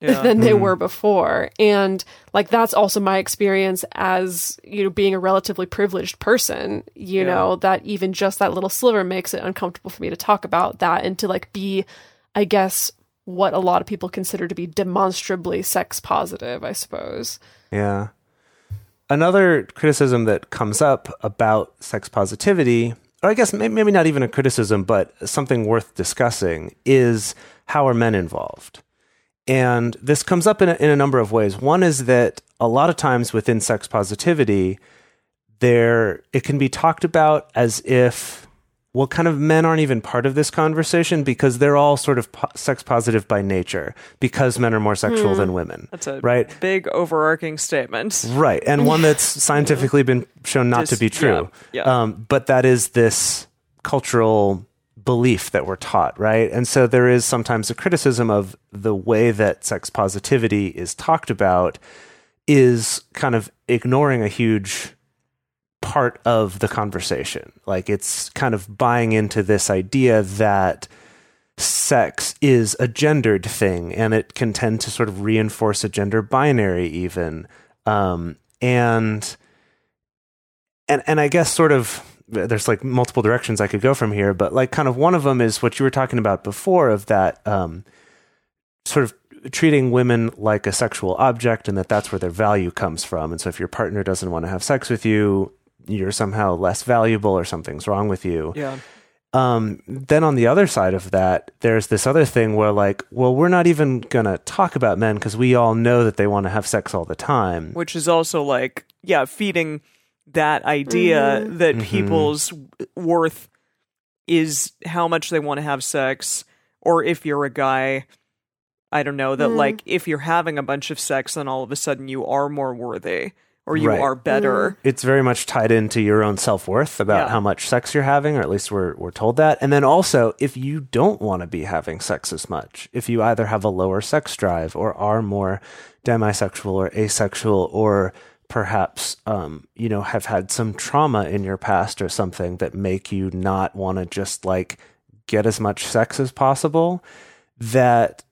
Yeah. than they hmm. were before. And like that's also my experience as, you know, being a relatively privileged person, you Yeah. know, that even just that little sliver makes it uncomfortable for me to talk about that and to like be, I guess, what a lot of people consider to be demonstrably sex positive, I suppose. Yeah. Another criticism that comes up about sex positivity, or I guess maybe not even a criticism, but something worth discussing, is how are men involved? And this comes up in a, in a number of ways. One is that a lot of times within sex positivity, there it can be talked about as if well, kind of men aren't even part of this conversation because they're all sort of po- sex positive by nature because men are more sexual than women. That's a right. big overarching statement. Right, and one that's scientifically been shown not to be true. yeah, yeah. Um, but that is this cultural belief that we're taught, right? And so there is sometimes a criticism of the way that sex positivity is talked about is kind of ignoring a huge part of the conversation. Like it's kind of buying into this idea that sex is a gendered thing and it can tend to sort of reinforce a gender binary even um and and and i guess sort of there's like multiple directions i could go from here but like kind of one of them is what you were talking about before of that um sort of treating women like a sexual object and that that's where their value comes from and so if your partner doesn't want to have sex with you you're somehow less valuable or something's wrong with you Yeah. um, then on the other side of that, there's this other thing where, like, well, we're not even going to talk about men because we all know that they want to have sex all the time. Which is also like, yeah, feeding that idea mm-hmm. that Mhm. people's worth is how much they want to have sex, or if you're a guy, I don't know, that mm. like if you're having a bunch of sex, then all of a sudden you are more worthy. or you Right. are better. Mm. it's very much tied into your own self-worth about Yeah. how much sex you're having or at least we're, we're told that and then also if you don't want to be having sex as much if you either have a lower sex drive or are more demisexual or asexual or perhaps um, you know have had some trauma in your past or something that make you not want to just like get as much sex as possible that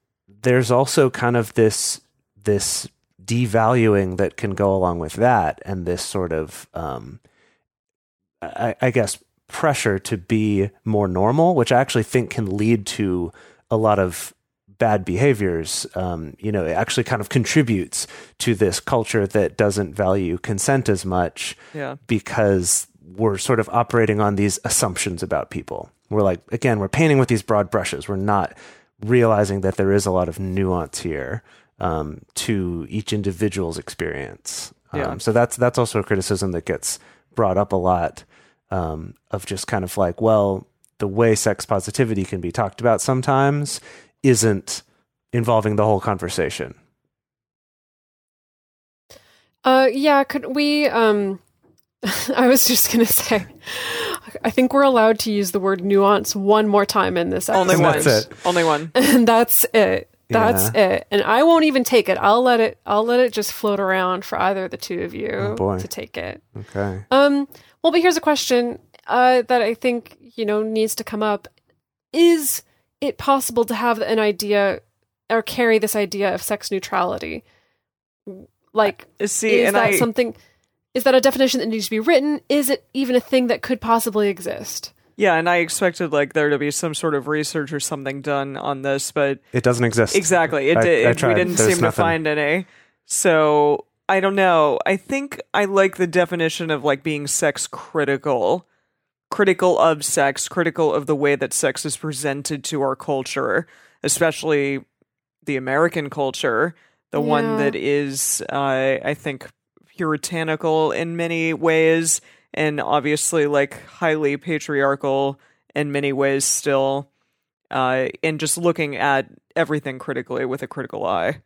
there's also kind of this this devaluing that can go along with that and this sort of um, I, I guess pressure to be more normal which i actually think can lead to a lot of bad behaviors um, you know it actually kind of contributes to this culture that doesn't value consent as much Yeah. because we're sort of operating on these assumptions about people. We're like, again, we're painting with these broad brushes. We're not realizing that there is a lot of nuance here um, to each individual's experience. Um, So that's that's also a criticism that gets brought up a lot um, of just kind of like, well, the way sex positivity can be talked about sometimes isn't involving the whole conversation. Uh, yeah, could we, um, I was just gonna say, I think we're allowed to use the word nuance one more time in this episode. Only one. that's it. Only one. and that's it. That's it. And I won't even take it. I'll let it. I'll let it just float around for either of the two of you Oh, to take it. Okay. Um. Well, but here's a question uh, that I think you know needs to come up: Is it possible to have an idea or carry this idea of sex neutrality? Like, See, is and that I something? Is that a definition that needs to be written? Is it even a thing that could possibly exist? yeah, and I expected like there to be some sort of research or something done on this, but It doesn't exist. Exactly. It, I- did, I it- we tried. didn't There's seem nothing. to find any. So I don't know. I think I like the definition of like being sex critical, critical of sex, critical of the way that sex is presented to our culture, especially the American culture, the one that is, uh, I think, puritanical in many ways, and obviously like highly patriarchal in many ways still uh, and just looking at everything critically with a critical eye.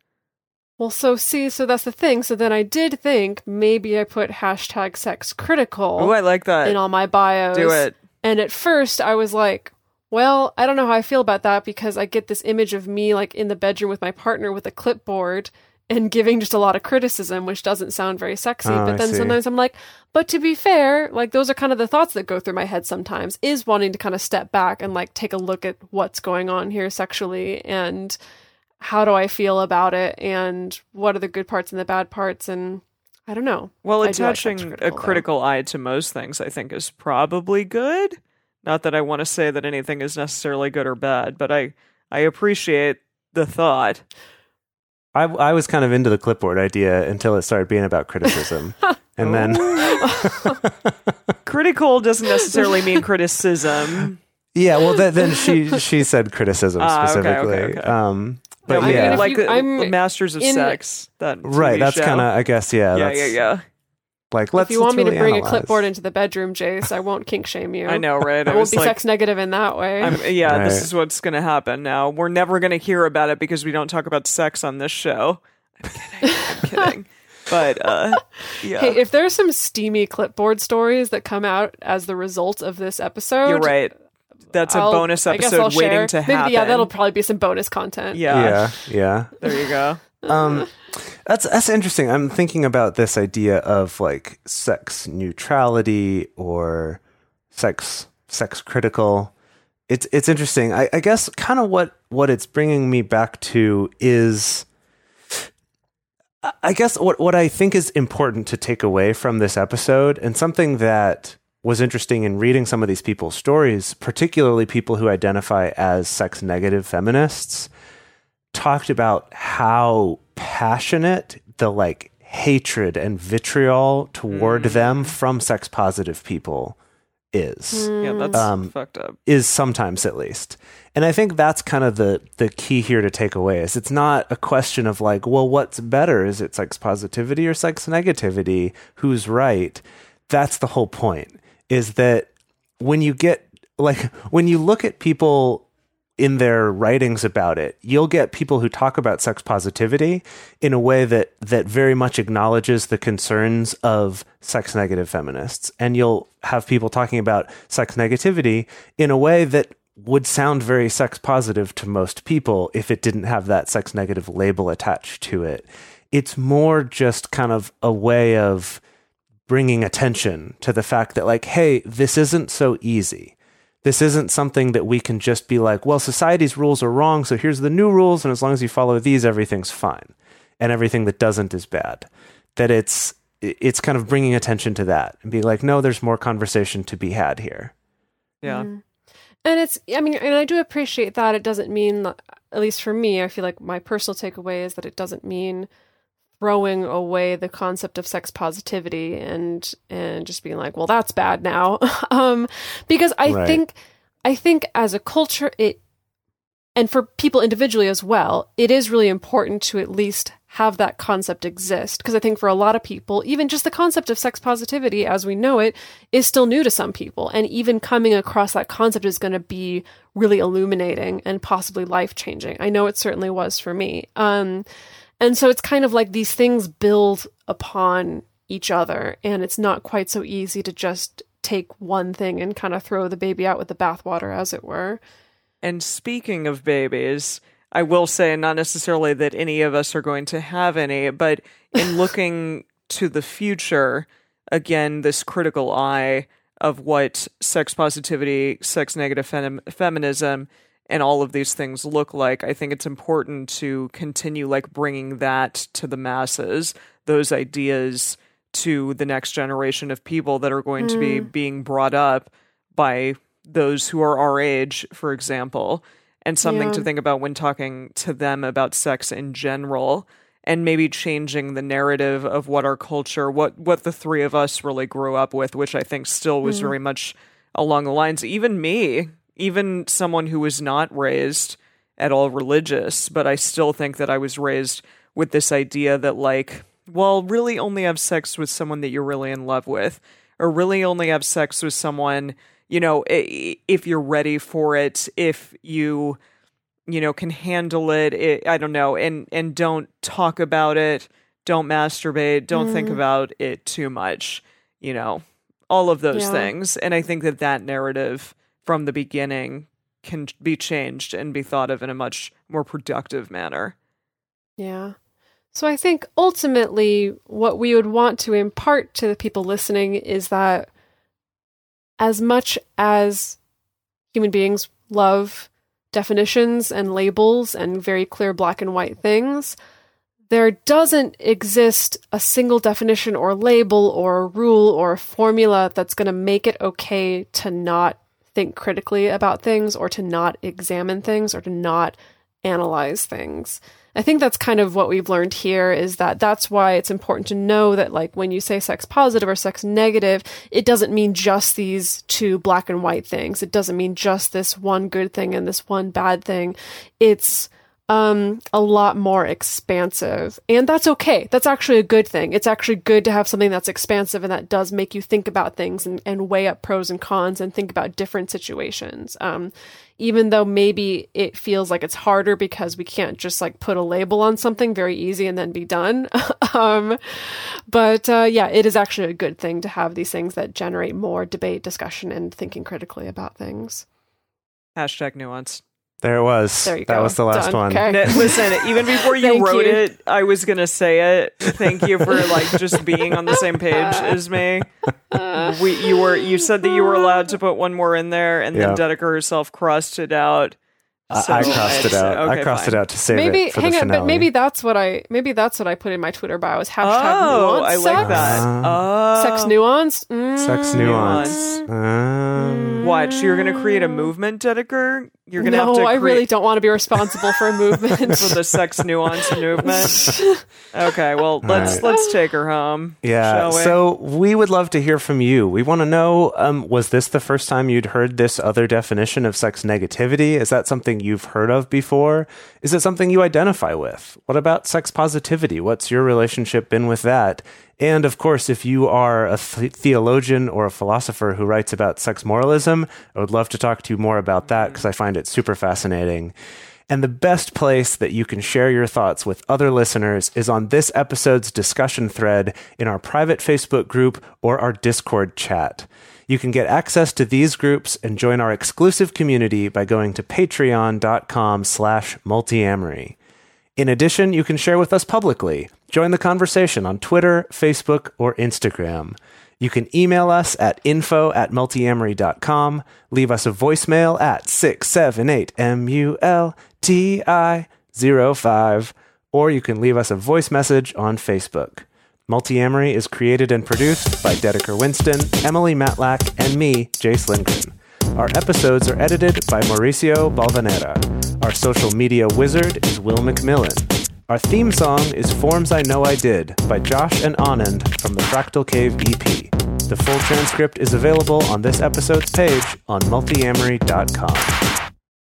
Well, so see, so that's the thing. So then I did think maybe I put hashtag sex critical Oh, I like that. in all my bios. Do it. And at first I was like, well, I don't know how I feel about that because I get this image of me like in the bedroom with my partner with a clipboard and giving just a lot of criticism, which doesn't sound very sexy. Oh, but then sometimes I'm like, but to be fair, like those are kind of the thoughts that go through my head sometimes is wanting to kind of step back and like take a look at what's going on here sexually and how do I feel about it and what are the good parts and the bad parts and I don't know. Well, I do like sex attaching critical, a though. critical eye to most things, I think, is probably good. Not that I want to say that anything is necessarily good or bad, but I I appreciate the thought. I, I was kind of into the clipboard idea until it started being about criticism. and then, Critical doesn't necessarily mean criticism. Yeah, well, th- then she she said criticism Ah, okay, specifically. okay, okay. Um, but I mean, yeah, if like you- I'm Masters of in- Sex. That right. TV That's show. kind of, I guess, yeah. yeah, that's, yeah, yeah. Like, let's. if you want let's me to really bring analyze. a clipboard into the bedroom, Jase, I won't kink shame you. I know, right? I I won't was be like, sex negative in that way. I'm, yeah, Right. this is what's going to happen now. We're never going to hear about it because we don't talk about sex on this show. I'm kidding. I'm kidding. But uh, yeah, Hey, if there's some steamy clipboard stories that come out as the result of this episode, you're right. That's a I'll- bonus I guess episode I'll waiting share. to Maybe, happen. Yeah, that'll probably be some bonus content. yeah, Yeah, yeah. There you go. Um, that's that's interesting. I'm thinking about this idea of like sex neutrality or sex sex critical. It's it's interesting. I, I guess kind of what what it's bringing me back to is. I- I guess what what I think is important to take away from this episode, and something that was interesting in reading some of these people's stories, particularly people who identify as sex negative feminists, talked about how passionate the like hatred and vitriol toward them from sex positive people is Yeah, that's Um, fucked up. is sometimes at least. And I think that's kind of the the key here to take away is it's not a question of like, well, what's better? Is it sex positivity or sex negativity? Who's right? That's the whole point. Is that when you get like when you look at people in their writings about it, you'll get people who talk about sex positivity in a way that that very much acknowledges the concerns of sex negative feminists, and you'll have people talking about sex negativity in a way that would sound very sex positive to most people if it didn't have that sex negative label attached to it. It's more just kind of a way of bringing attention to the fact that like hey, this isn't so easy this isn't something that we can just be like, well, society's rules are wrong, so here's the new rules, and as long as you follow these, everything's fine, and everything that doesn't is bad. That it's it's kind of bringing attention to that and be like, no, there's more conversation to be had here. Yeah. Mm-hmm. And it's, I mean, and I do appreciate that. It doesn't mean, at least for me, I feel like my personal takeaway is that it doesn't mean throwing away the concept of sex positivity and and just being like, well, that's bad now. um, because I Right. think, I think as a culture, it, and for people individually as well, it is really important to at least have that concept exist. Because I think for a lot of people, even just the concept of sex positivity as we know it is still new to some people. And even coming across that concept is going to be really illuminating and possibly life changing. I know it certainly was for me. Um, and so it's kind of like these things build upon each other. And it's not quite so easy to just take one thing and kind of throw the baby out with the bathwater, as it were. And speaking of babies, I will say not necessarily that any of us are going to have any, but in looking to the future, again, this critical eye of what sex positivity, sex negative fem- feminism, and all of these things look like, I think it's important to continue like bringing that to the masses, those ideas to the next generation of people that are going to be mm. being brought up by those who are our age, for example, and something to think about when talking to them about sex in general and maybe changing the narrative of what our culture what what the three of us really grew up with which i think still was mm. very much along the lines. Even me even someone who was not raised at all religious but i still think that i was raised with this idea that like well really only have sex with someone that you're really in love with or really only have sex with someone you know if you're ready for it if you you know can handle it, it i don't know and and don't talk about it don't masturbate don't think mm. about it too much you know all of those Yeah. things and i think that that narrative from the beginning can be changed and be thought of in a much more productive manner Yeah. So I think ultimately what we would want to impart to the people listening is that as much as human beings love definitions and labels and very clear black and white things, there doesn't exist a single definition or label or rule or formula that's going to make it okay to not think critically about things or to not examine things or to not analyze things. I think that's kind of what we've learned here is that that's why it's important to know that like when you say sex positive or sex negative, it doesn't mean just these two black and white things. It doesn't mean just this one good thing and this one bad thing. It's um a lot more expansive. And that's okay. That's actually a good thing. It's actually good to have something that's expansive and that does make you think about things and, and weigh up pros and cons and think about different situations. Um even though maybe it feels like it's harder because we can't just like put a label on something very easy and then be done. Um but uh yeah it is actually a good thing to have these things that generate more debate discussion and thinking critically about things. Hashtag nuance There it was. There you that go. was the last Done. one. Okay. Listen, even before you wrote you. it, I was gonna say it. Thank you for like just being on the same page as me. Uh, we, you were, you said that you were uh, allowed to put one more in there, and then Yeah. Dedeker herself crossed it out. I, So I crossed it out. okay, I crossed fine. it out to save maybe it for hang the on, but maybe that's what I maybe that's what I put in my Twitter bio is hashtag Oh, nuance I like sex. that. Oh, Sex nuance. Mm. sex nuance. Um, Watch, you're gonna create a movement, Dedeker. You're gonna no, have to. I really don't want to be responsible for a movement. for the sex nuance movement. Okay, well let's right. let's take her home. Yeah. shall we? So we would love to hear from you. We want to know um, was this the first time you'd heard this other definition of sex negativity? Is that something you've heard of before? Is it something you identify with? What about sex positivity? What's your relationship been with that? And of course, if you are a th- theologian or a philosopher who writes about sex moralism, I would love to talk to you more about that mm-hmm. because I find it super fascinating. And the best place that you can share your thoughts with other listeners is on this episode's discussion thread in our private Facebook group or our Discord chat. You can get access to these groups and join our exclusive community by going to patreon.com slash multiamory. In addition, you can share with us publicly. Join the conversation on Twitter, Facebook, or Instagram. You can email us at info at multiamory.com, leave us a voicemail at 678-MULTI-05, or you can leave us a voice message on Facebook. Multiamory is created and produced by Dedeker Winston, Emily Matlack, and me, Jase Lindgren. Our episodes are edited by Mauricio Balvanera. Our social media wizard is Will McMillan. Our theme song is Forms I Know I Did by Josh and Anand from the Fractal Cave EP. The full transcript is available on this episode's page on multiamory.com.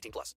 18 plus.